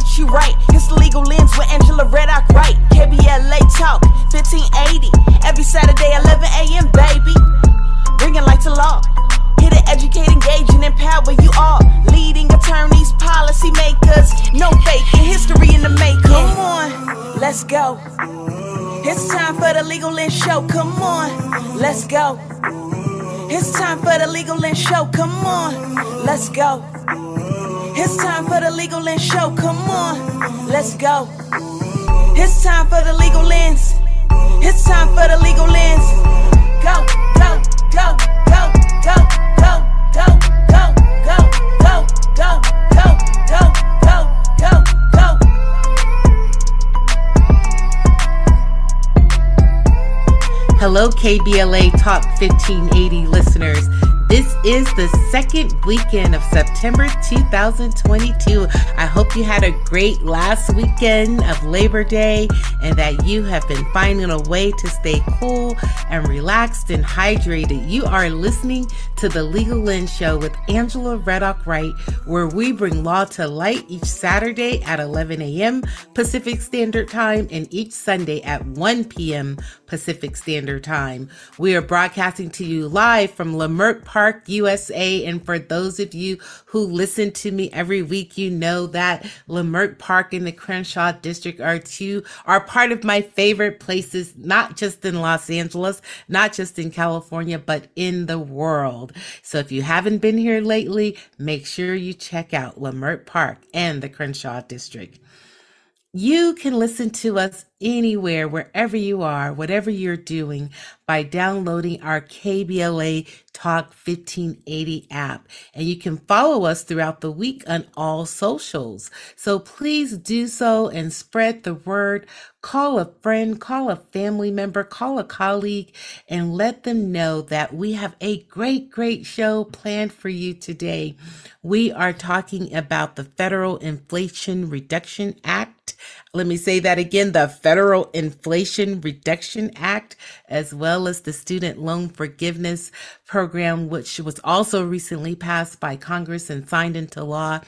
get you right. It's the legal lens with Angela Reddock Wright. KBLA Talk, 1580. Every Saturday, 11 a.m., baby. Bringing light to law. Here to educate, engage, and empower you all. Leading attorneys, policy makers. No faking, history in the making. Come on, let's go. It's time for the Legal Lens Show. Come on, let's go. It's time for the Legal Lens Show. Come on, let's go. It's time for the Legal Lens Show. Come on, let's go. It's time for the Legal Lens. It's time for the Legal Lens. Go, go, go, go, go, go, go, go, go, go, go, go, go, go, go, go. Hello, KBLA Talk 1580 listeners. This is the second weekend of September 2022. I hope you had a great last weekend of Labor Day and that you have been finding a way to stay cool and relaxed and hydrated. You are listening to the Legal Lens Show with Angela Reddock Wright, where we bring law to light each Saturday at 11 a.m. Pacific Standard Time and each Sunday at 1 p.m. Pacific Standard Time. We are broadcasting to you live from Leimert Park, USA. And for those of you who listen to me every week, you know that Leimert Park and the Crenshaw District are two, are part of my favorite places, not just in Los Angeles, not just in California, but in the world. So if you haven't been here lately, make sure you check out Leimert Park and the Crenshaw District. You can listen to us anywhere, wherever you are, whatever you're doing, by downloading our KBLA Talk 1580 app. And you can follow us throughout the week on all socials. So please do so and spread the word. Call a friend, call a family member, call a colleague, and let them know that we have a great, great show planned for you today. We are talking about the Federal Inflation Reduction Act. Let me say that again the Federal Inflation Reduction Act, as well as the Student Loan Forgiveness Program, which was also recently passed by Congress and signed into law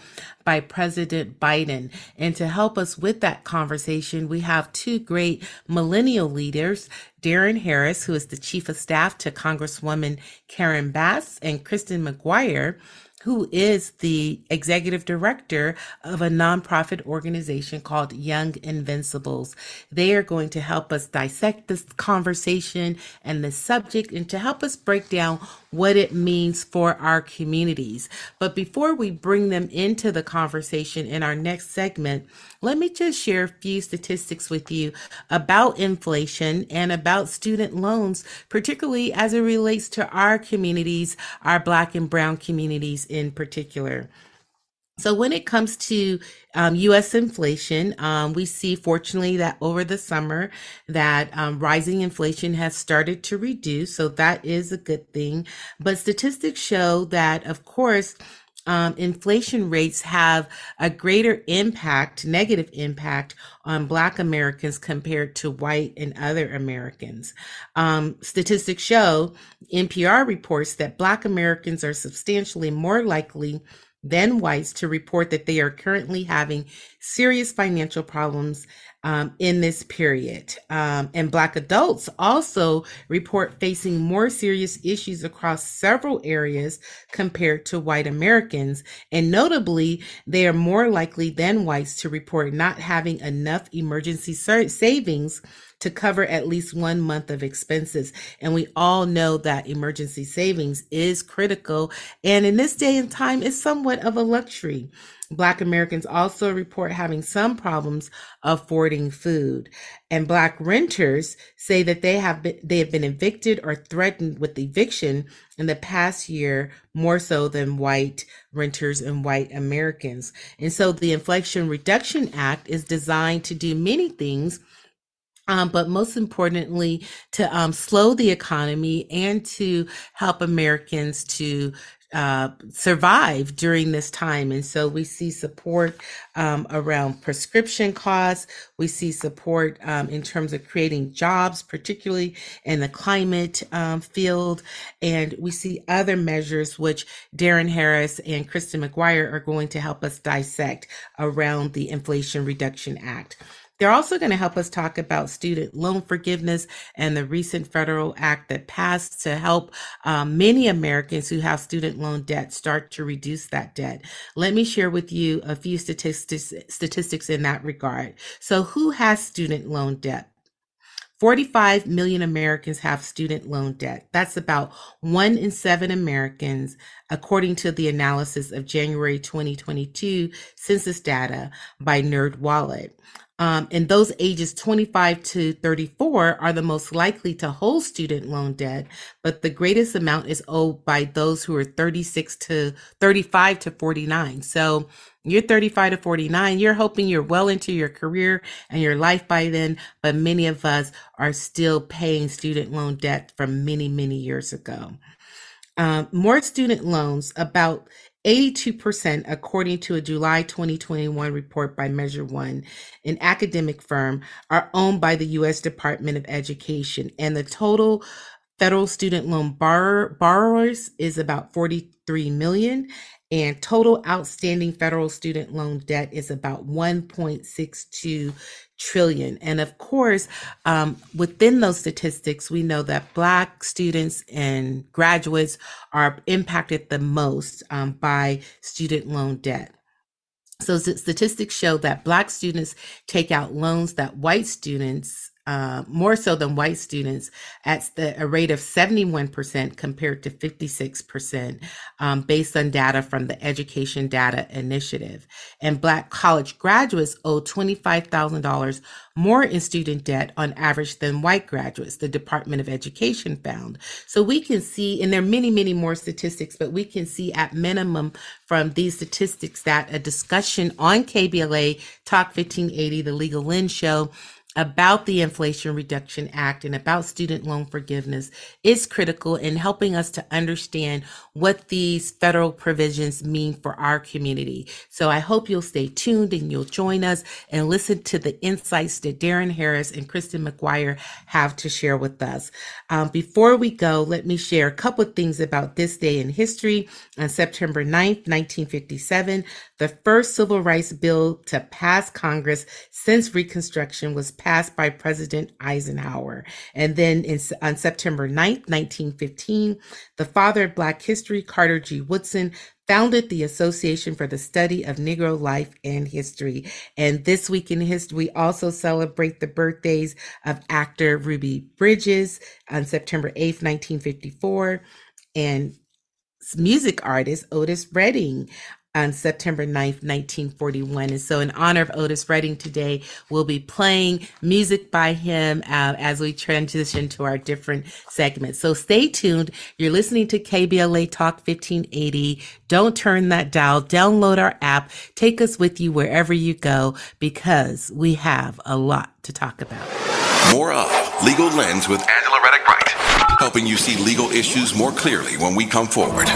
by President Biden. And to help us with that conversation, we have two great millennial leaders. Darryn Harris, who is the Chief of Staff to Congresswoman Karen Bass, and Kristin McGuire, who is the executive director of a nonprofit organization called Young Invincibles. They are going to help us dissect this conversation and the subject and to help us break down what it means for our communities. But before we bring them into the conversation in our next segment, let me just share a few statistics with you about inflation and about student loans, particularly as it relates to our communities, our Black and Brown communities in particular. So when it comes to um, U.S. inflation, um, we see fortunately that over the summer that um, rising inflation has started to reduce. So that is a good thing. But statistics show that, of course, um, inflation rates have a greater impact, negative impact on Black Americans compared to white and other Americans. Um, statistics show, NPR reports that Black Americans are substantially more likely than whites to report that they are currently having serious financial problems um, in this period. Um, and Black adults also report facing more serious issues across several areas compared to white Americans. And notably, they are more likely than whites to report not having enough emergency sa- savings to cover at least one month of expenses. And we all know that emergency savings is critical. And in this day and time, is somewhat of a luxury. Black Americans also report having some problems affording food. And Black renters say that they have been, they have been evicted or threatened with eviction in the past year more so than white renters and white Americans. And so the Inflation Reduction Act is designed to do many things um, but most importantly, to um, slow the economy and to help Americans to uh, survive during this time. And so we see support um, around prescription costs. We see support um, in terms of creating jobs, particularly in the climate um, field. And we see other measures which Darryn Harris and Kristin McGuire are going to help us dissect around the Inflation Reduction Act. They're also going to help us talk about student loan forgiveness and the recent federal act that passed to help um, many Americans who have student loan debt start to reduce that debt. Let me share with you a few statistics, statistics in that regard. So, who has student loan debt? 45 million Americans have student loan debt. That's about one in seven Americans, according to the analysis of January 2022 census data by NerdWallet. Um, and those ages 25 to 34 are the most likely to hold student loan debt, but the greatest amount is owed by those who are 36 to 35 to 49. So you're 35 to 49, you're hoping you're well into your career and your life by then, but many of us are still paying student loan debt from many, many years ago. Um, more student loans, about 82%, according to a July 2021 report by Measure One, an academic firm, are owned by the U.S. Department of Education. And the total federal student loan borrower, borrowers is about 43 million and total outstanding federal student loan debt is about 1.62 trillion. And of course um, within those statistics we know that black students and graduates are impacted the most um, by student loan debt. So statistics show that black students take out loans that white students uh, more so than white students at the, a rate of 71% compared to 56% um, based on data from the Education Data Initiative. And Black college graduates owe $25,000 more in student debt on average than white graduates, the Department of Education found. So we can see, and there are many, many more statistics, but we can see at minimum from these statistics that a discussion on KBLA Talk 1580, the Legal Lens Show, about the Inflation Reduction Act and about student loan forgiveness is critical in helping us to understand what these federal provisions mean for our community. So I hope you'll stay tuned and you'll join us and listen to the insights that Darryn Harris and Kristin McGuire have to share with us. Um, before we go, let me share a couple of things about this day in history. On September 9th, 1957, the first civil rights bill to pass Congress since Reconstruction was passed by President Eisenhower. And then in, on September 9th, 1915, the father of Black history, Carter G. Woodson, founded the Association for the Study of Negro Life and History. And this week in history, we also celebrate the birthdays of actor Ruby Bridges on September 8th, 1954, and music artist Otis Redding on September 9th, 1941. And so, in honor of Otis Redding today, we'll be playing music by him uh, as we transition to our different segments. So, stay tuned. You're listening to KBLA Talk 1580. Don't turn that dial. Download our app. Take us with you wherever you go because we have a lot to talk about. More of Legal Lens with Angela Reddock Wright, helping you see legal issues more clearly when we come forward.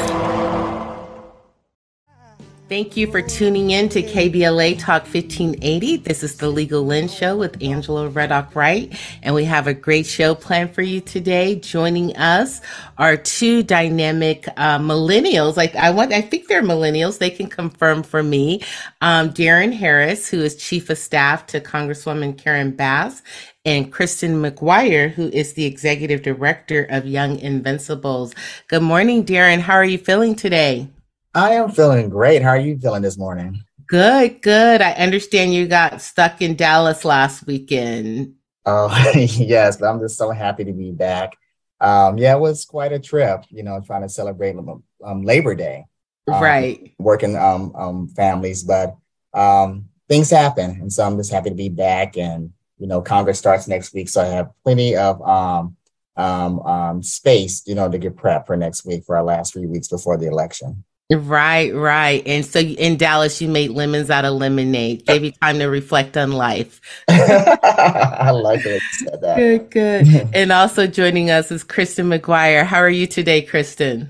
Thank you for tuning in to KBLA Talk 1580. This is the Legal Lens Show with Angela Reddock Wright, and we have a great show planned for you today. Joining us are two dynamic uh, millennials. Like I want, I think they're millennials. They can confirm for me. Um, Darryn Harris, who is Chief of Staff to Congresswoman Karen Bass, and Kristin McGuire, who is the Executive Director of Young Invincibles. Good morning, Darryn. How are you feeling today? I am feeling great. How are you feeling this morning? Good, good. I understand you got stuck in Dallas last weekend. Oh, yes, but I'm just so happy to be back. Um, yeah, it was quite a trip, you know, trying to celebrate um, Labor Day. Um, right. Working um, um, families, but um, things happen. And so I'm just happy to be back. And, you know, Congress starts next week. So I have plenty of um, um, um, space, you know, to get prep for next week for our last three weeks before the election. Right, right. And so in Dallas, you made lemons out of lemonade. Gave you time to reflect on life. I like it. Good, good. and also joining us is Kristin McGuire. How are you today, Kristin?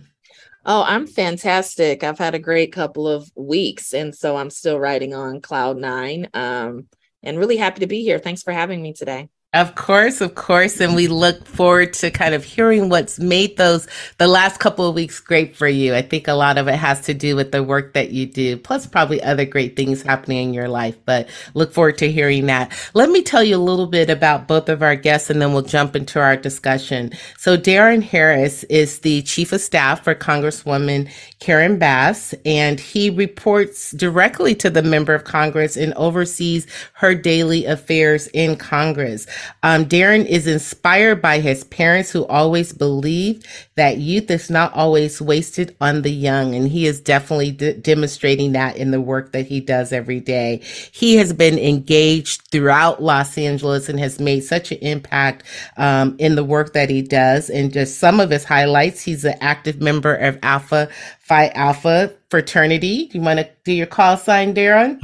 Oh, I'm fantastic. I've had a great couple of weeks, and so I'm still riding on cloud nine. Um, and really happy to be here. Thanks for having me today. Of course, of course. And we look forward to kind of hearing what's made those, the last couple of weeks great for you. I think a lot of it has to do with the work that you do, plus probably other great things happening in your life. But look forward to hearing that. Let me tell you a little bit about both of our guests and then we'll jump into our discussion. So Darryn Harris is the chief of staff for Congresswoman Karen Bass, and he reports directly to the member of Congress and oversees her daily affairs in Congress. Um, Darryn is inspired by his parents who always believed that youth is not always wasted on the young. And he is definitely demonstrating that in the work that he does every day. He has been engaged throughout Los Angeles and has made such an impact um, in the work that he does. And just some of his highlights, he's an active member of Alpha Phi Alpha fraternity. Do you want to do your call sign, Darryn?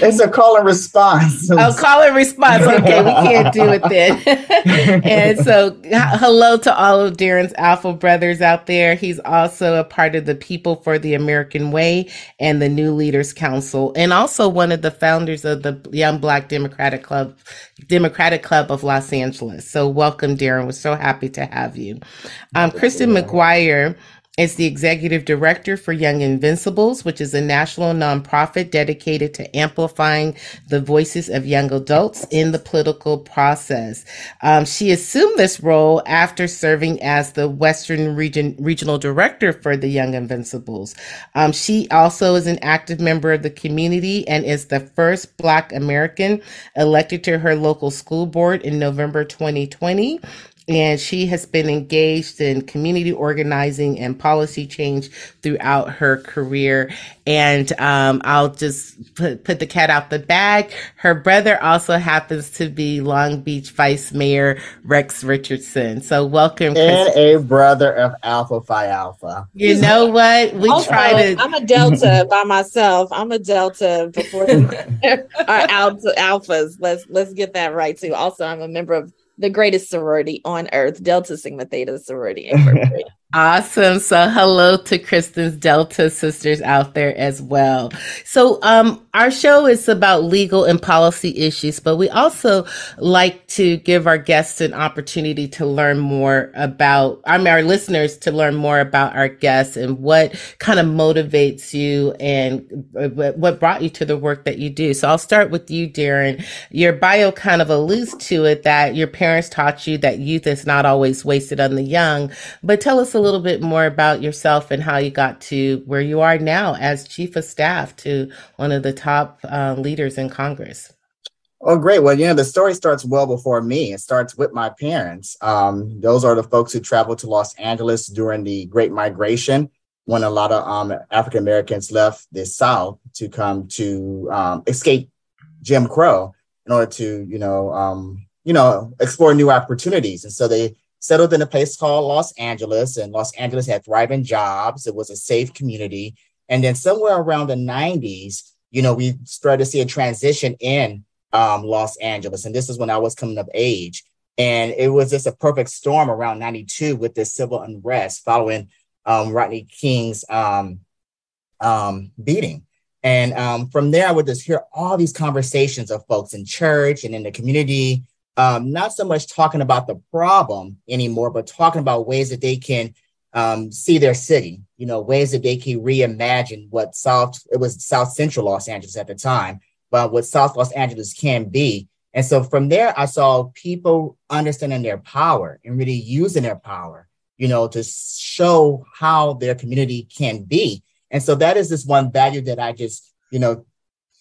it's a call and response. oh, call and response. Okay, we can't do it then. and so, h- hello to all of Darryn's Alpha brothers out there. He's also a part of the People for the American Way and the New Leaders Council, and also one of the founders of the Young Black Democratic Club, Democratic Club of Los Angeles. So, welcome, Darryn. We're so happy to have you. Um, Kristin McGuire is the executive director for Young Invincibles, which is a national nonprofit dedicated to amplifying the voices of young adults in the political process. Um, she assumed this role after serving as the Western region regional director for the Young Invincibles. Um, she also is an active member of the community and is the first Black American elected to her local school board in November 2020 and she has been engaged in community organizing and policy change throughout her career. And um, I'll just put, put the cat out the bag. Her brother also happens to be Long Beach Vice Mayor Rex Richardson. So welcome, and a brother of Alpha Phi Alpha. You know what? We also, try to. I'm a Delta by myself. I'm a Delta before our alpha, alphas. Let's let's get that right too. Also, I'm a member of the greatest sorority on earth, Delta Sigma Theta Sorority Incorporated. Awesome. So hello to Kristin's Delta sisters out there as well. So um our show is about legal and policy issues, but we also like to give our guests an opportunity to learn more about I mean our listeners to learn more about our guests and what kind of motivates you and what brought you to the work that you do. So I'll start with you, Darryn. Your bio kind of alludes to it that your parents taught you that youth is not always wasted on the young, but tell us a little bit more about yourself and how you got to where you are now as chief of staff to one of the top uh, leaders in Congress. Oh, great. Well, you know, the story starts well before me. It starts with my parents. Um, those are the folks who traveled to Los Angeles during the Great Migration when a lot of um, African Americans left the South to come to um, escape Jim Crow in order to, you know, um, you know, explore new opportunities. And so they settled in a place called Los Angeles, and Los Angeles had thriving jobs. It was a safe community. And then somewhere around the 90s, you know, we started to see a transition in um, Los Angeles. And this is when I was coming of age. And it was just a perfect storm around 92 with this civil unrest following um, Rodney King's um, um, beating. And um, from there, I would just hear all these conversations of folks in church and in the community um, not so much talking about the problem anymore, but talking about ways that they can um, see their city, you know, ways that they can reimagine what South, it was South Central Los Angeles at the time, but what South Los Angeles can be. And so from there, I saw people understanding their power and really using their power, you know, to show how their community can be. And so that is this one value that I just, you know,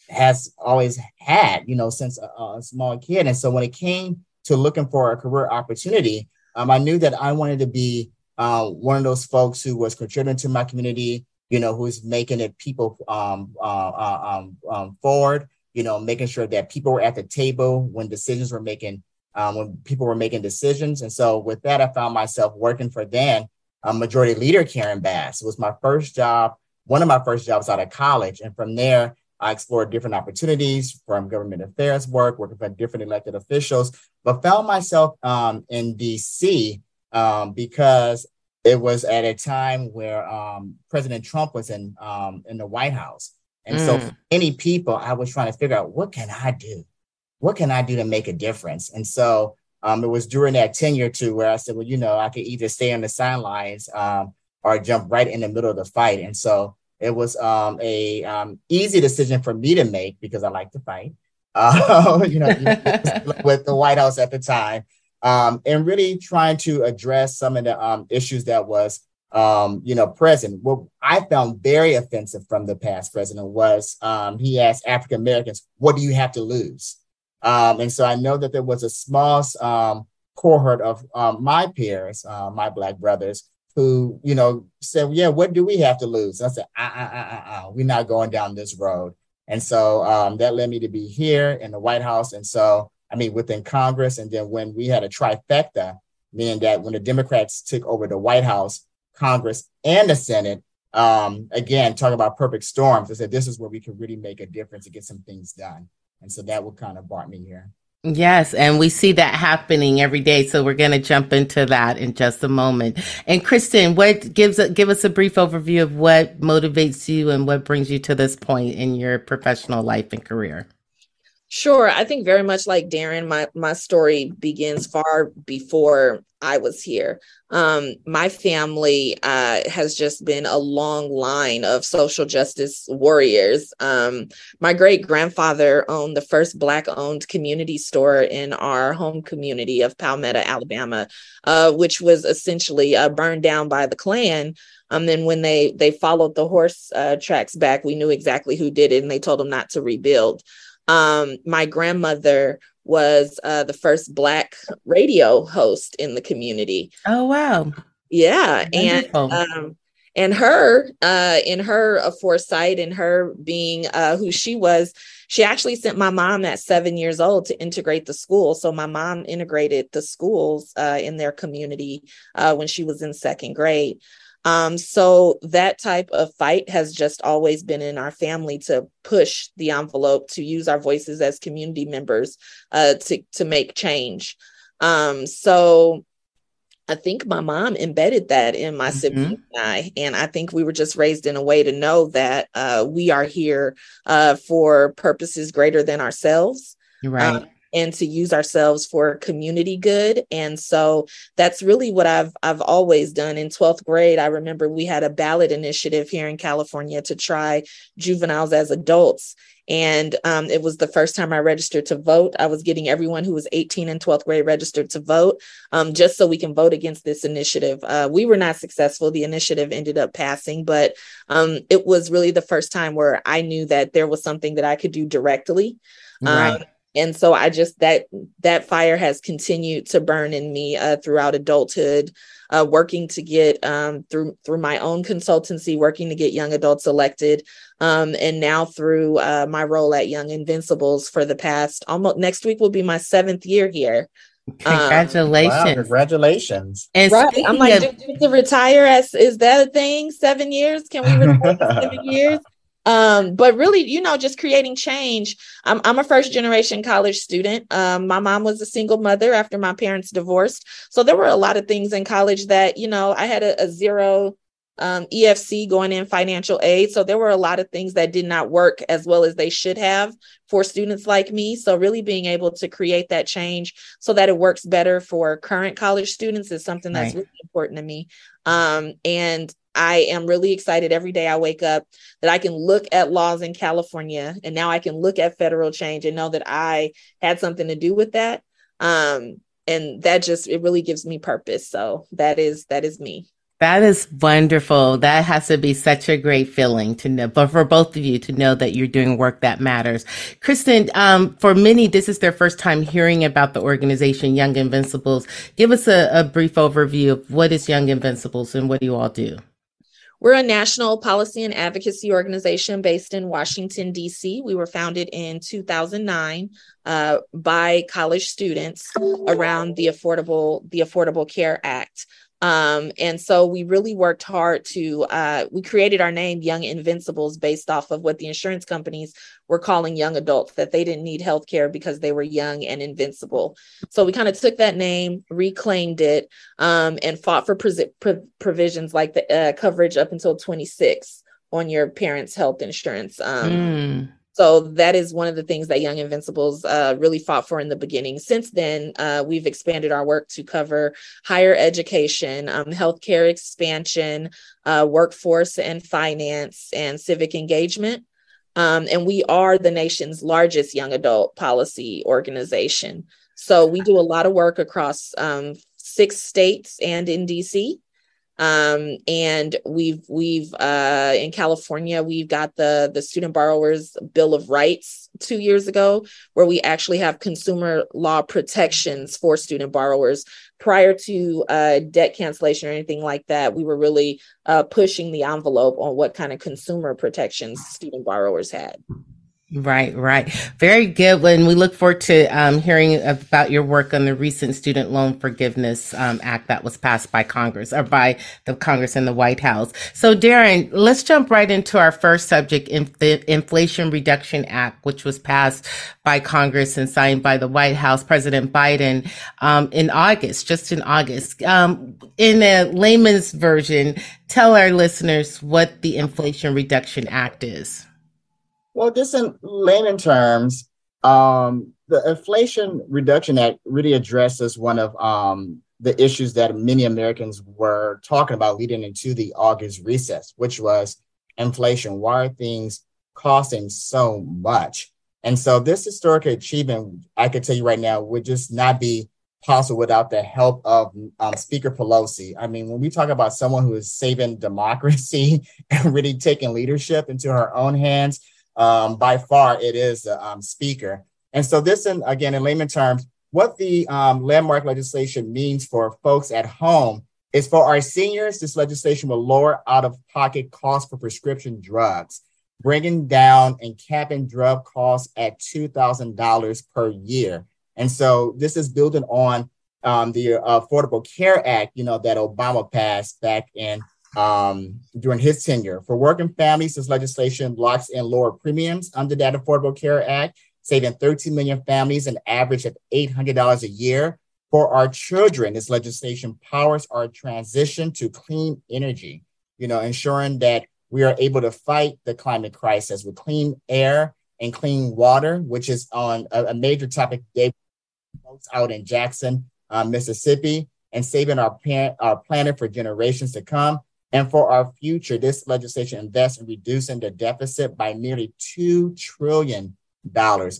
has always had, you know, since a, a, small kid. And so when it came to looking for a career opportunity, um, I knew that I wanted to be uh, one of those folks who was contributing to my community, you know, who's making it people um, uh, uh, um, um, forward, you know, making sure that people were at the table when decisions were making, um, when people were making decisions. And so with that, I found myself working for then majority leader, Karen Bass. It was my first job, one of my first jobs out of college. And from there, I explored different opportunities from government affairs work, working for different elected officials, but found myself um, in DC um, because it was at a time where um, President Trump was in um, in the White House, and mm. so for many people, I was trying to figure out what can I do, what can I do to make a difference, and so um, it was during that tenure too where I said, well, you know, I could either stay on the sidelines um, or jump right in the middle of the fight, and so it was um, a um, easy decision for me to make because I like to fight. Uh, you know, with the White House at the time, um, and really trying to address some of the um, issues that was, um, you know, present. What I found very offensive from the past president was um, he asked African Americans, "What do you have to lose?" Um, and so I know that there was a small um, cohort of my peers, uh, my black brothers, who, you know, said, "Yeah, what do we have to lose?" And I said, "Ah, ah, ah, ah, ah, we're not going down this road." And so that led me to be here in the White House, and so I mean, within Congress. And then when we had a trifecta, meaning that when the Democrats took over the White House, Congress, and the Senate, um, again, talking about perfect storms, I said this is where we can really make a difference and get some things done. And so that would kind of brought me here. Yes, and we see that happening every day. So we're going to jump into that in just a moment. And Kristin, what gives give us a brief overview of what motivates you and what brings you to this point in your professional life and career? Sure. I think very much like Darryn, my, my story begins far before I was here. Um, my family uh, has just been a long line of social justice warriors. Um, my great grandfather owned the first Black owned community store in our home community of Palmetto, Alabama, uh, which was essentially uh, burned down by the Klan. Um, then when they they followed the horse uh, tracks back, we knew exactly who did it, and they told them not to rebuild. Um, my grandmother was uh, the first Black radio host in the community. Oh wow! Yeah, Wonderful. and um, and her uh, in her uh, foresight and her being uh, who she was, she actually sent my mom at seven years old to integrate the school. So my mom integrated the schools uh, in their community uh, when she was in second grade. Um, so that type of fight has just always been in our family to push the envelope, to use our voices as community members uh, to to make change. Um, so I think my mom embedded that in my mm-hmm. sibling and I, and I think we were just raised in a way to know that uh, we are here uh, for purposes greater than ourselves. Right. Um, and to use ourselves for community good and so that's really what i've i've always done in 12th grade i remember we had a ballot initiative here in california to try juveniles as adults and um, it was the first time I registered to vote. I was getting everyone who was 18 and 12th grade registered to vote, um, just so we can vote against this initiative. Uh, we were not successful. The initiative ended up passing, but um, it was really the first time where I knew that there was something that I could do directly. Right um, and so i just that that fire has continued to burn in me uh, throughout adulthood uh, working to get um, through through my own consultancy working to get young adults elected um, and now through uh, my role at young invincibles for the past almost next week will be my seventh year here Congratulations! Um, wow, congratulations! And right. I'm like, of- to retire as is that a thing? Seven years? Can we retire seven years? Um, but really, you know, just creating change. I'm, I'm a first generation college student. Um, my mom was a single mother after my parents divorced. So there were a lot of things in college that, you know, I had a, a zero um, EFC going in financial aid. So there were a lot of things that did not work as well as they should have for students like me. So really being able to create that change so that it works better for current college students is something that's right. really important to me. Um, and I am really excited every day I wake up that I can look at laws in California and now I can look at federal change and know that I had something to do with that. Um, and that just it really gives me purpose. So that is that is me. That is wonderful. That has to be such a great feeling to know, but for both of you to know that you're doing work that matters. Kristin, um, for many, this is their first time hearing about the organization Young Invincibles. Give us a, a brief overview of what is Young Invincibles and what do you all do? We're a national policy and advocacy organization based in Washington, D.C. We were founded in 2009 uh, by college students around the Affordable, the Affordable Care Act. Um, and so we really worked hard to uh, we created our name Young Invincibles based off of what the insurance companies were calling young adults that they didn't need health care because they were young and invincible. So we kind of took that name, reclaimed it, um, and fought for pre- pre- provisions like the uh, coverage up until 26 on your parents' health insurance. Um, mm. So that is one of the things that Young Invincibles uh, really fought for in the beginning. Since then, uh, we've expanded our work to cover higher education, um, healthcare expansion, uh, workforce and finance, and civic engagement. Um, and we are the nation's largest young adult policy organization. So we do a lot of work across um, six states and in DC um, and we've we've uh, in California we've got the the student borrowers bill of rights two years ago where we actually have consumer law protections for student borrowers. Prior to uh, debt cancellation or anything like that we were really uh, pushing the envelope on what kind of consumer protections student borrowers had Right, right. Very good. When we look forward to um, hearing about your work on the recent Student Loan Forgiveness um, Act that was passed by Congress or by the Congress and the White House. So, Darryn, let's jump right into our first subject, the Inflation Reduction Act, which was passed by Congress and signed by the White House, President Biden, um, in August, just in August. Um, in a layman's version, tell our listeners what the Inflation Reduction Act is. Well, just in layman terms, um, the Inflation Reduction Act really addresses one of um, the issues that many Americans were talking about leading into the August recess, which was inflation. Why are things costing so much? And so, this historic achievement, I can tell you right now, would just not be possible without the help of um, Speaker Pelosi. I mean, when we talk about someone who is saving democracy and really taking leadership into her own hands, um, by far it is the um, speaker. And so this, in, again, in layman terms, what the um, landmark legislation means for folks at home is for our seniors, this legislation will lower out-of-pocket costs for prescription drugs, bringing down and capping drug costs at $2,000 per year. And so this is building on um, the Affordable Care Act, you know, that Obama passed back in um, during his tenure. For working families, this legislation locks in lower premiums under that Affordable Care Act, saving 13 million families an average of $800 a year. For our children, this legislation powers our transition to clean energy, you know, ensuring that we are able to fight the climate crisis with clean air and clean water, which is on a, a major topic today, out in Jackson, uh, Mississippi, and saving our, our planet for generations to come. And for our future, this legislation invests in reducing the deficit by nearly $2 trillion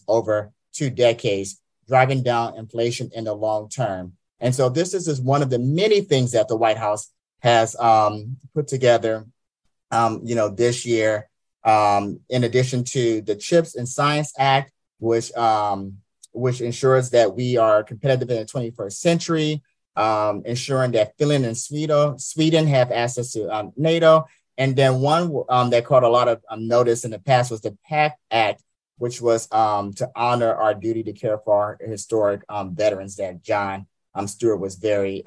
over two decades, driving down inflation in the long term. And so this is just one of the many things that the White House has um, put together, um, you know, this year. Um, in addition to the Chips and Science Act, which um, which ensures that we are competitive in the 21st century, um, ensuring that Finland and Sweden, Sweden have access to um, NATO. And then one um, that caught a lot of um, notice in the past was the PACT Act, which was um, to honor our duty to care for our historic um, veterans that Jon Stewart was very,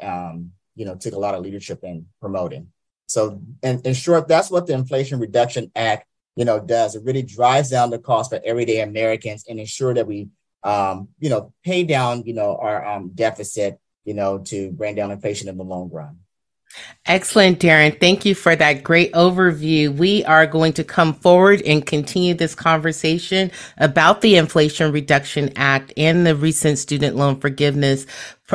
you know, took a lot of leadership in promoting. So, in, in short, that's what the Inflation Reduction Act, you know, does. It really drives down the cost for everyday Americans and ensure that we, you know, pay down, you know, our deficit you know, to bring down inflation in the long run. Excellent, Darryn. Thank you for that great overview. We are going to come forward and continue this conversation about the Inflation Reduction Act and the recent Student Loan Forgiveness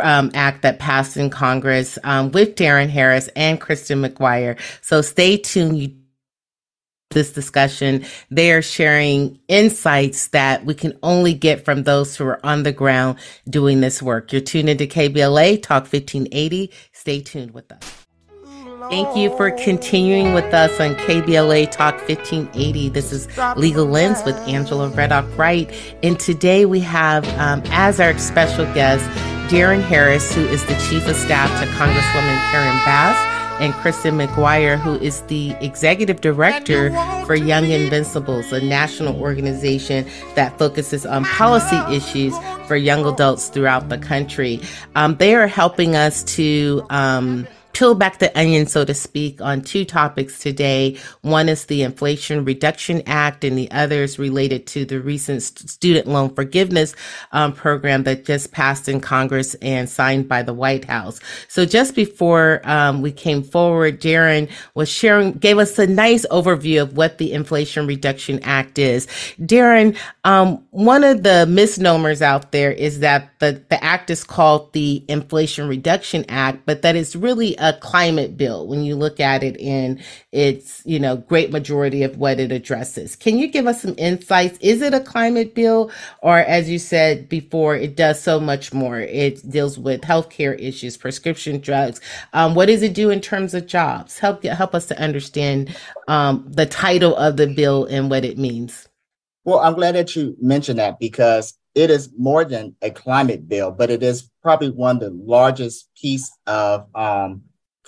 um, Act that passed in Congress um, with Darryn Harris and Kristin McGuire. So stay tuned. You this discussion. They are sharing insights that we can only get from those who are on the ground doing this work. You're tuned into KBLA Talk 1580. Stay tuned with us. Thank you for continuing with us on KBLA Talk 1580. This is Legal Lens with Angela Reddock Wright. And today we have um, as our special guest Darryn Harris, who is the Chief of Staff to Congresswoman Karen Bass and Kristin McGuire, who is the executive director for Young Invincibles, a national organization that focuses on policy issues for young adults throughout the country. Um, they are helping us to um, peel back the onion, so to speak, on two topics today. One is the Inflation Reduction Act, and the other is related to the recent student loan forgiveness um, program that just passed in Congress and signed by the White House. So just before um, we came forward, Darryn was sharing, gave us a nice overview of what the Inflation Reduction Act is. Darryn, um, one of the misnomers out there is that the, the act is called the Inflation Reduction Act, but that is really climate bill when you look at it in its, you know, great majority of what it addresses. Can you give us some insights? Is it a climate bill? Or as you said before, it does so much more. It deals with healthcare issues, prescription drugs. Um, what does it do in terms of jobs? Help help us to understand um, the title of the bill and what it means. Well, I'm glad that you mentioned that because it is more than a climate bill, but it is probably one of the largest piece of um,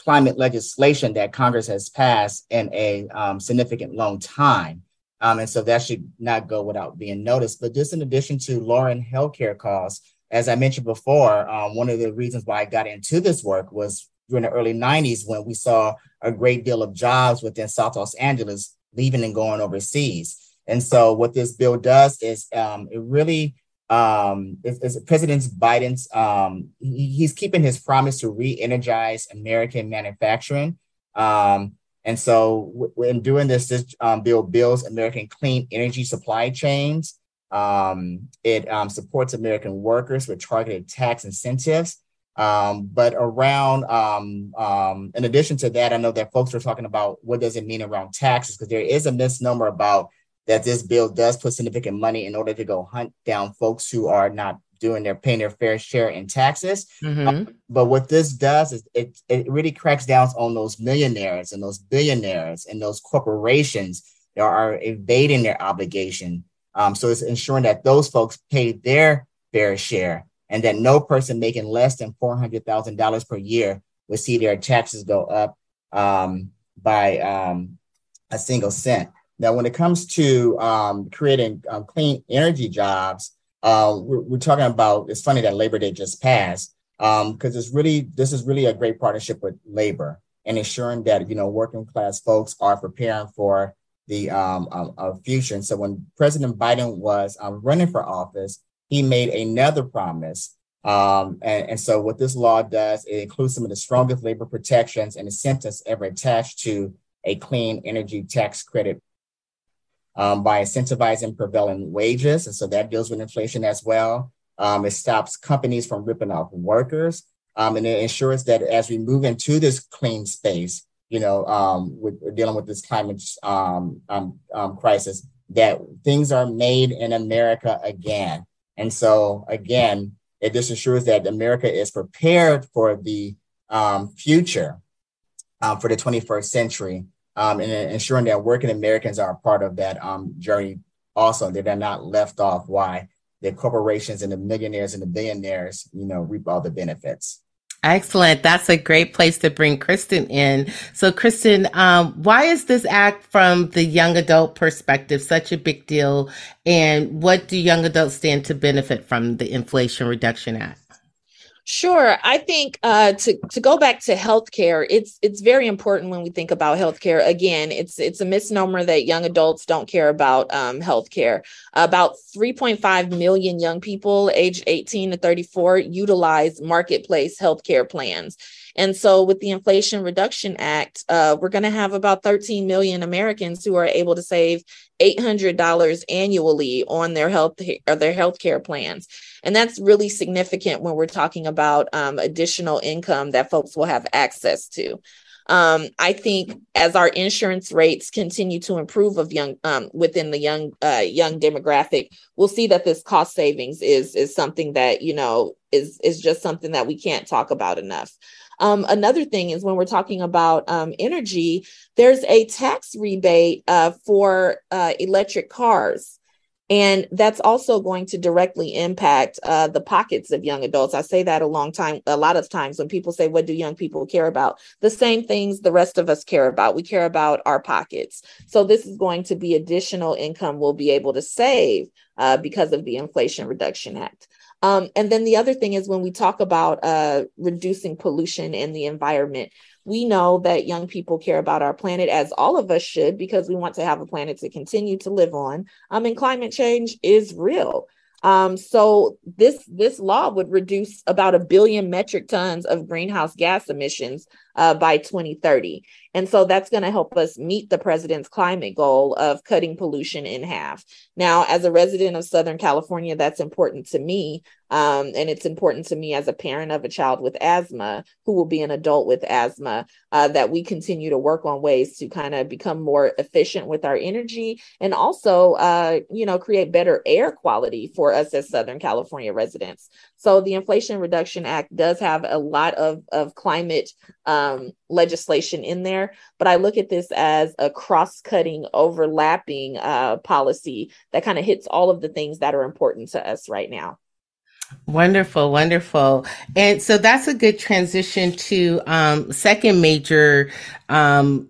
climate legislation that Congress has passed in a um, significant long time. Um, and so that should not go without being noticed. But just in addition to lowering healthcare costs, as I mentioned before, um, one of the reasons why I got into this work was during the early 90s when we saw a great deal of jobs within South Los Angeles leaving and going overseas. And so what this bill does is um, it really um, is, is President Biden's, um, he, he's keeping his promise to re-energize American manufacturing. Um, and so w- in doing this, this um, bill builds American clean energy supply chains. Um, it um, supports American workers with targeted tax incentives. Um, but around, um, um, in addition to that, I know that folks are talking about what does it mean around taxes because there is a misnomer about that this bill does put significant money in order to go hunt down folks who are not doing their paying their fair share in taxes. Mm-hmm. Uh, but what this does is it, it really cracks down on those millionaires and those billionaires and those corporations that are evading their obligation. Um, so it's ensuring that those folks pay their fair share and that no person making less than $400,000 per year will see their taxes go up um, by um, a single cent. Now, when it comes to um, creating um, clean energy jobs, uh, we're, we're, talking about. It's funny that Labor Day just passed because um, it's really this is really a great partnership with labor and ensuring that you know working class folks are preparing for the um, uh, future. And so, when President Biden was um, running for office, he made another promise. Um, and, and so, what this law does, it includes some of the strongest labor protections and incentives ever attached to a clean energy tax credit um, by incentivizing prevailing wages. And so that deals with inflation as well. Um, it stops companies from ripping off workers. Um, and it ensures that as we move into this clean space, you know, um, with dealing with this climate um, um, crisis, that things are made in America again. And so, again, it just ensures that America is prepared for the future for the 21st century um, and ensuring that working Americans are a part of that um, journey also, that they're not left off why the corporations and the millionaires and the billionaires, you know, reap all the benefits. Excellent. That's a great place to bring Kristin in. So, Kristin, um, why is this act from the young adult perspective such a big deal? And what do young adults stand to benefit from the Inflation Reduction Act? Sure. I think uh, to to go back to healthcare, it's it's very important when we think about healthcare. Again, it's it's a misnomer that young adults don't care about um, healthcare. About 3.5 million young people aged 18 to 34 utilize marketplace healthcare plans. And so, with the Inflation Reduction Act, uh, we're going to have about 13 million Americans who are able to save $800 annually on their health or their healthcare plans. And that's really significant when we're talking about um, additional income that folks will have access to. Um, I think as our insurance rates continue to improve of young um, within the young uh, young demographic, we'll see that this cost savings is is something that you know is is just something that we can't talk about enough. Um, another thing is when we're talking about um, energy, there's a tax rebate uh, for uh, electric cars. And that's also going to directly impact uh, the pockets of young adults. I say that a long time, a lot of times when people say, What do young people care about? The same things the rest of us care about. We care about our pockets. So, this is going to be additional income we'll be able to save uh, because of the Inflation Reduction Act. Um, and then the other thing is when we talk about uh, reducing pollution in the environment, we know that young people care about our planet as all of us should because we want to have a planet to continue to live on. Um, and climate change is real. Um, so this this law would reduce about a billion metric tons of greenhouse gas emissions uh, by 2030. And so that's going to help us meet the president's climate goal of cutting pollution in half. Now, as a resident of Southern California, that's important to me. Um, and it's important to me as a parent of a child with asthma who will be an adult with asthma uh, that we continue to work on ways to kind of become more efficient with our energy and also, uh, you know, create better air quality for us as Southern California residents. So the Inflation Reduction Act does have a lot of, of climate um, legislation in there, but I look at this as a cross cutting, overlapping uh, policy that kind of hits all of the things that are important to us right now. Wonderful, wonderful. And so that's a good transition to um, second major um,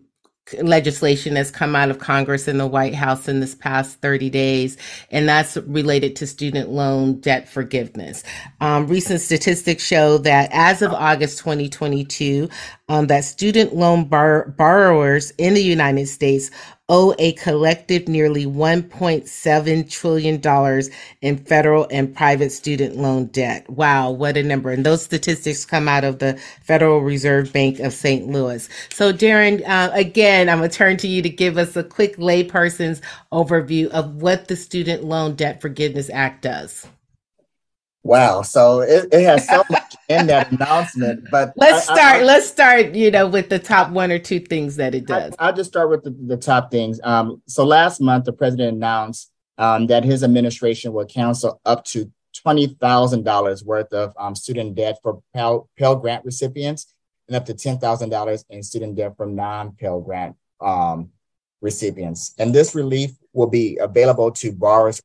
legislation that's come out of Congress and the White House in this past 30 days, and that's related to student loan debt forgiveness. Um, recent statistics show that as of August 2022, um, that student loan bar- borrowers in the United States owe a collective nearly $1.7 trillion in federal and private student loan debt. Wow, what a number. And those statistics come out of the Federal Reserve Bank of St. Louis. So, Darryn, uh, again, I'm going to turn to you to give us a quick layperson's overview of what the Student Loan Debt Forgiveness Act does. Wow. So it, it has so much in that announcement. But let's I, start. I, I, let's start. You know, with the top one or two things that it does. I, will just start with the, the top things. Um, so last month, the president announced um, that his administration will cancel up to twenty thousand dollars worth of um, student debt for Pell, Pell Grant recipients, and up to ten thousand dollars in student debt from non-Pell Grant um, recipients. And this relief will be available to borrowers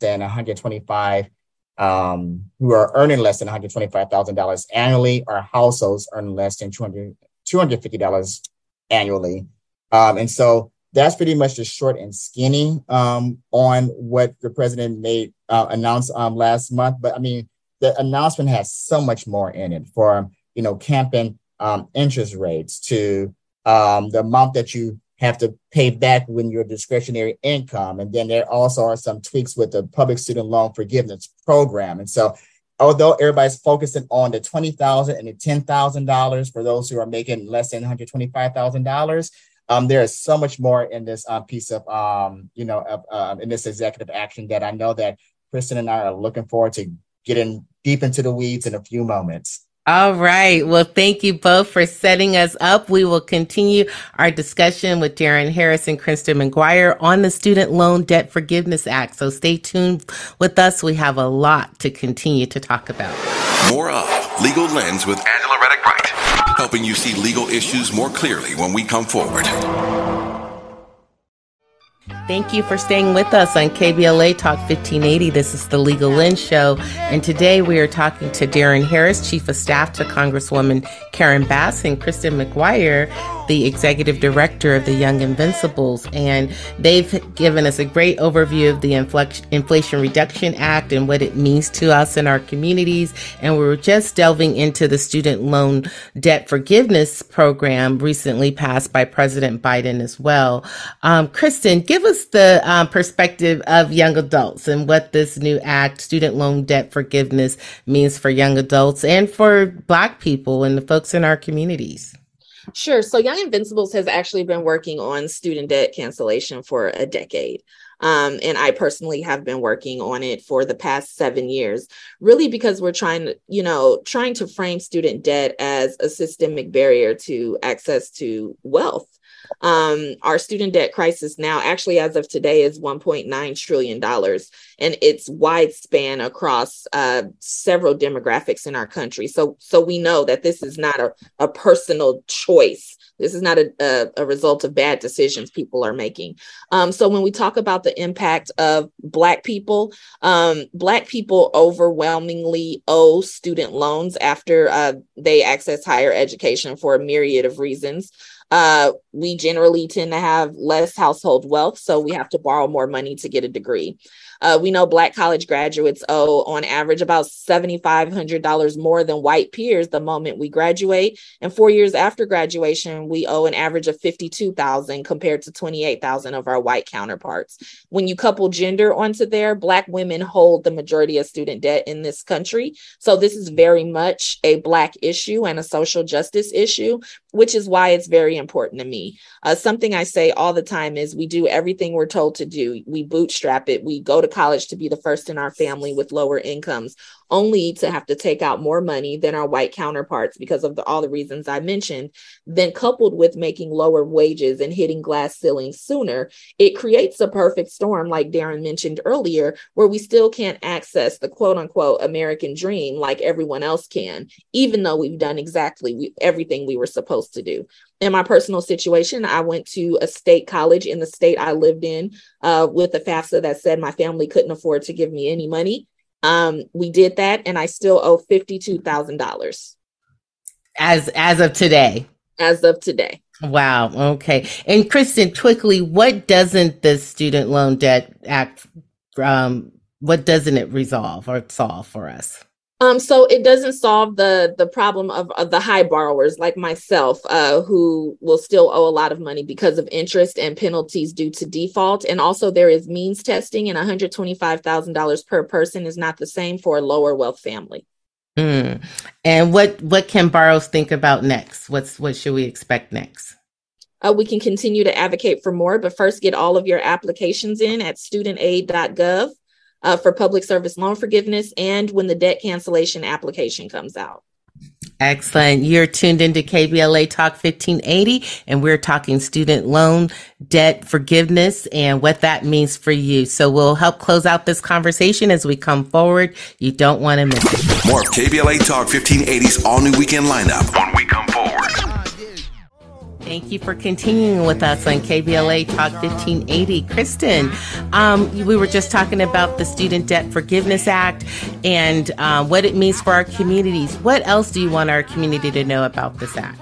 than one hundred twenty-five um, who are earning less than $125,000 annually or households earning less than $200, $250 annually. Um, and so that's pretty much the short and skinny um, on what the president made uh, announced um, last month. But I mean, the announcement has so much more in it for, you know, camping um, interest rates to um, the amount that you have to pay back when your discretionary income. And then there also are some tweaks with the public student loan forgiveness program. And so although everybody's focusing on the $20,000 and the $10,000 for those who are making less than $125,000, um, there is so much more in this uh, piece of, um, you know, uh, in this executive action that I know that Kristin and I are looking forward to getting deep into the weeds in a few moments. All right. Well, thank you both for setting us up. We will continue our discussion with Darryn Harris and Kristin McGuire on the Student Loan Debt Forgiveness Act. So stay tuned with us. We have a lot to continue to talk about. More of Legal Lens with Angela Wright, helping you see legal issues more clearly when we come forward. Thank you for staying with us on KBLA Talk 1580. This is the Legal Lens Show. And today we are talking to Darryn Harris, Chief of Staff to Congresswoman Karen Bass and Kristin McGuire, the executive director of the Young Invincibles, and they've given us a great overview of the Inflation Reduction Act and what it means to us in our communities. And we were just delving into the student loan debt forgiveness program recently passed by President Biden as well. Um, Kristin, give us the um, perspective of young adults and what this new act, student loan debt forgiveness, means for young adults and for Black people and the folks in our communities. Sure. So Young Invincibles has actually been working on student debt cancellation for a decade. Um, and I personally have been working on it for the past seven years, really because we're trying to, you know, trying to frame student debt as a systemic barrier to access to wealth. Um, our student debt crisis now, actually, as of today, is $1.9 trillion, and it's wide span across uh, several demographics in our country. So, so we know that this is not a, a personal choice. This is not a, a, a, result of bad decisions people are making. Um, so when we talk about the impact of Black people, um, Black people overwhelmingly owe student loans after uh, they access higher education for a myriad of reasons. Uh, we generally tend to have less household wealth, so we have to borrow more money to get a degree. Uh, we know Black college graduates owe, on average, about $7,500 more than white peers the moment we graduate. And four years after graduation, we owe an average of 52,000 compared to 28,000 of our white counterparts. When you couple gender onto there, Black women hold the majority of student debt in this country. So this is very much a Black issue and a social justice issue, which is why it's very important to me. Uh, something I say all the time is we do everything we're told to do. We bootstrap it. We go to college to be the first in our family with lower incomes only to have to take out more money than our white counterparts because of the, all the reasons I mentioned, then coupled with making lower wages and hitting glass ceilings sooner, it creates a perfect storm, like Darryn mentioned earlier, where we still can't access the quote unquote American dream like everyone else can, even though we've done exactly everything we were supposed to do. In my personal situation, I went to a state college in the state I lived in uh, with a FAFSA that said my family couldn't afford to give me any money. Um, we did that, and I still owe fifty-two thousand dollars. As as of today. As of today. Wow. Okay. And Kristin, quickly, what doesn't the Student Loan Debt Act? Um, what doesn't it resolve or solve for us? Um, so it doesn't solve the the problem of, of the high borrowers like myself, uh, who will still owe a lot of money because of interest and penalties due to default. And also there is means testing, and $125,000 per person is not the same for a lower wealth family. Mm. And what what can borrowers think about next? What's what should we expect next? Uh, we can continue to advocate for more, but first get all of your applications in at studentaid.gov uh, for public service loan forgiveness and when the debt cancellation application comes out. Excellent. You're tuned into KBLA Talk 1580, and we're talking student loan debt forgiveness and what that means for you. So we'll help close out this conversation as we come forward. You don't want to miss it. More of KBLA Talk 1580's all new weekend lineup when we come forward. Thank you for continuing with us on KBLA Talk 1580. Kristin, um, we were just talking about the Student Debt Forgiveness Act and um, what it means for our communities. What else do you want our community to know about this act?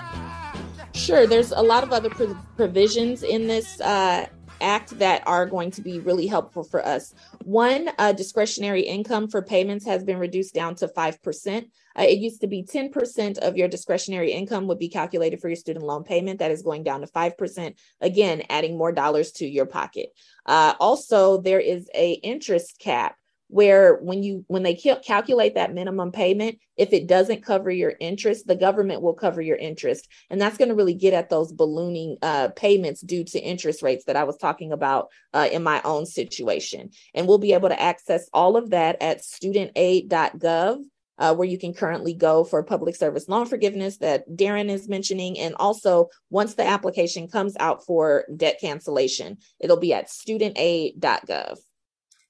Sure, there's a lot of other provisions in this uh, act that are going to be really helpful for us. One, uh, discretionary income for payments has been reduced down to 5%. Uh, it used to be 10% of your discretionary income would be calculated for your student loan payment. That is going down to 5%. Again, adding more dollars to your pocket. Uh, also, there is a interest cap where when you when they calculate that minimum payment if it doesn't cover your interest the government will cover your interest and that's going to really get at those ballooning uh, payments due to interest rates that i was talking about uh, in my own situation and we'll be able to access all of that at studentaid.gov uh, where you can currently go for public service loan forgiveness that Darryn is mentioning. And also, once the application comes out for debt cancellation, it'll be at studentaid.gov.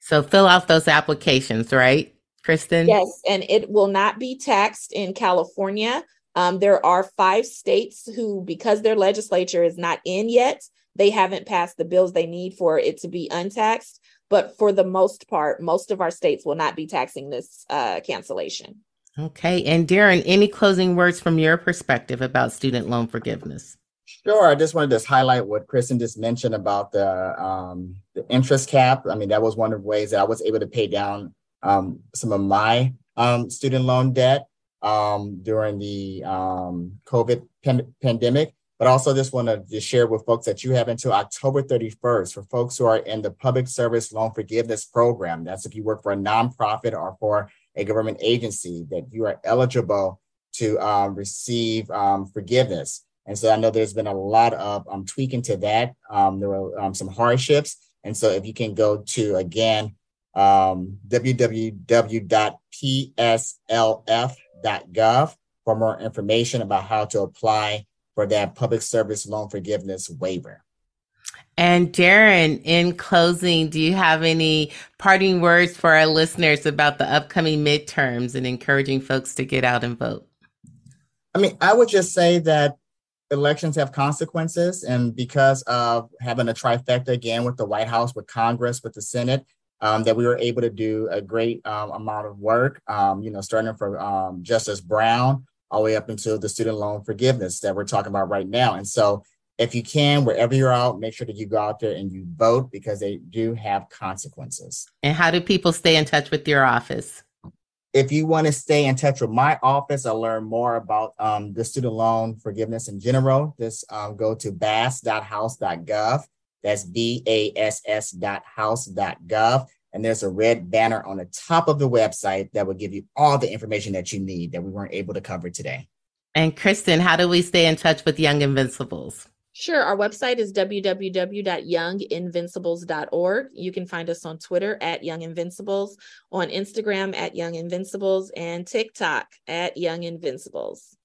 So fill out those applications, right, Kristin? Yes, and it will not be taxed in California. Um, there are five states who, because their legislature is not in yet, they haven't passed the bills they need for it to be untaxed. But for the most part, most of our states will not be taxing this uh, cancellation. Okay. And Darryn, any closing words from your perspective about student loan forgiveness? Sure. I just wanted to highlight what Kristin just mentioned about the um, the interest cap. I mean, that was one of the ways that I was able to pay down um, some of my um, student loan debt um, during the um, COVID pan- pandemic. But also, just want to just share with folks that you have until October 31st for folks who are in the Public Service Loan Forgiveness Program. That's if you work for a nonprofit or for a government agency, that you are eligible to um, receive forgiveness. And so I know there's been a lot of um, tweaking to that. Um, there were um, some hardships. And so if you can go to, again, um, www.pslf.gov for more information about how to apply for that public service loan forgiveness waiver. And Darryn, in closing, do you have any parting words for our listeners about the upcoming midterms and encouraging folks to get out and vote? I mean, I would just say that elections have consequences. And because of having a trifecta again with the White House, with Congress, with the Senate, um, that we were able to do a great um, amount of work, um, you know, starting from um, Justice Brown all the way up until the student loan forgiveness that we're talking about right now. And so if you can, wherever you're out, make sure that you go out there and you vote because they do have consequences. And how do people stay in touch with your office? If you want to stay in touch with my office or learn more about um, the student loan forgiveness in general, just um, go to bass.house.gov. That's B A S S dot house.gov. And there's a red banner on the top of the website that will give you all the information that you need that we weren't able to cover today. And Kristin, how do we stay in touch with Young Invincibles? Sure. Our website is www.younginvincibles.org. You can find us on Twitter at Young Invincibles, on Instagram at Young Invincibles, and TikTok at Young Invincibles.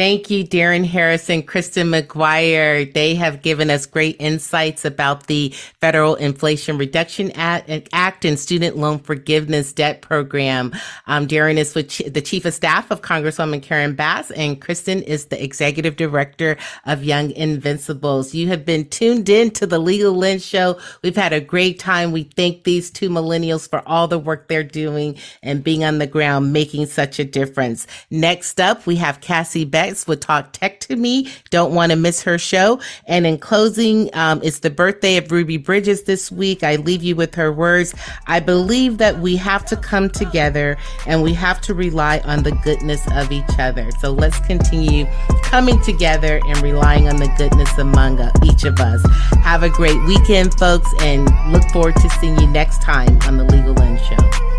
Thank you, Darryn Harrison, Kristin McGuire. They have given us great insights about the Federal Inflation Reduction Act and Student Loan Forgiveness Debt Program. Um, Darryn is the Chief of Staff of Congresswoman Karen Bass, and Kristin is the Executive Director of Young Invincibles. You have been tuned in to the Legal Lens Show. We've had a great time. We thank these two millennials for all the work they're doing and being on the ground, making such a difference. Next up, we have Cassie Beck would talk tech to me. Don't want to miss her show. And in closing, um, it's the birthday of Ruby Bridges this week. I leave you with her words. I believe that we have to come together and we have to rely on the goodness of each other. So let's continue coming together and relying on the goodness among each of us. Have a great weekend, folks, and look forward to seeing you next time on the Legal Lens Show.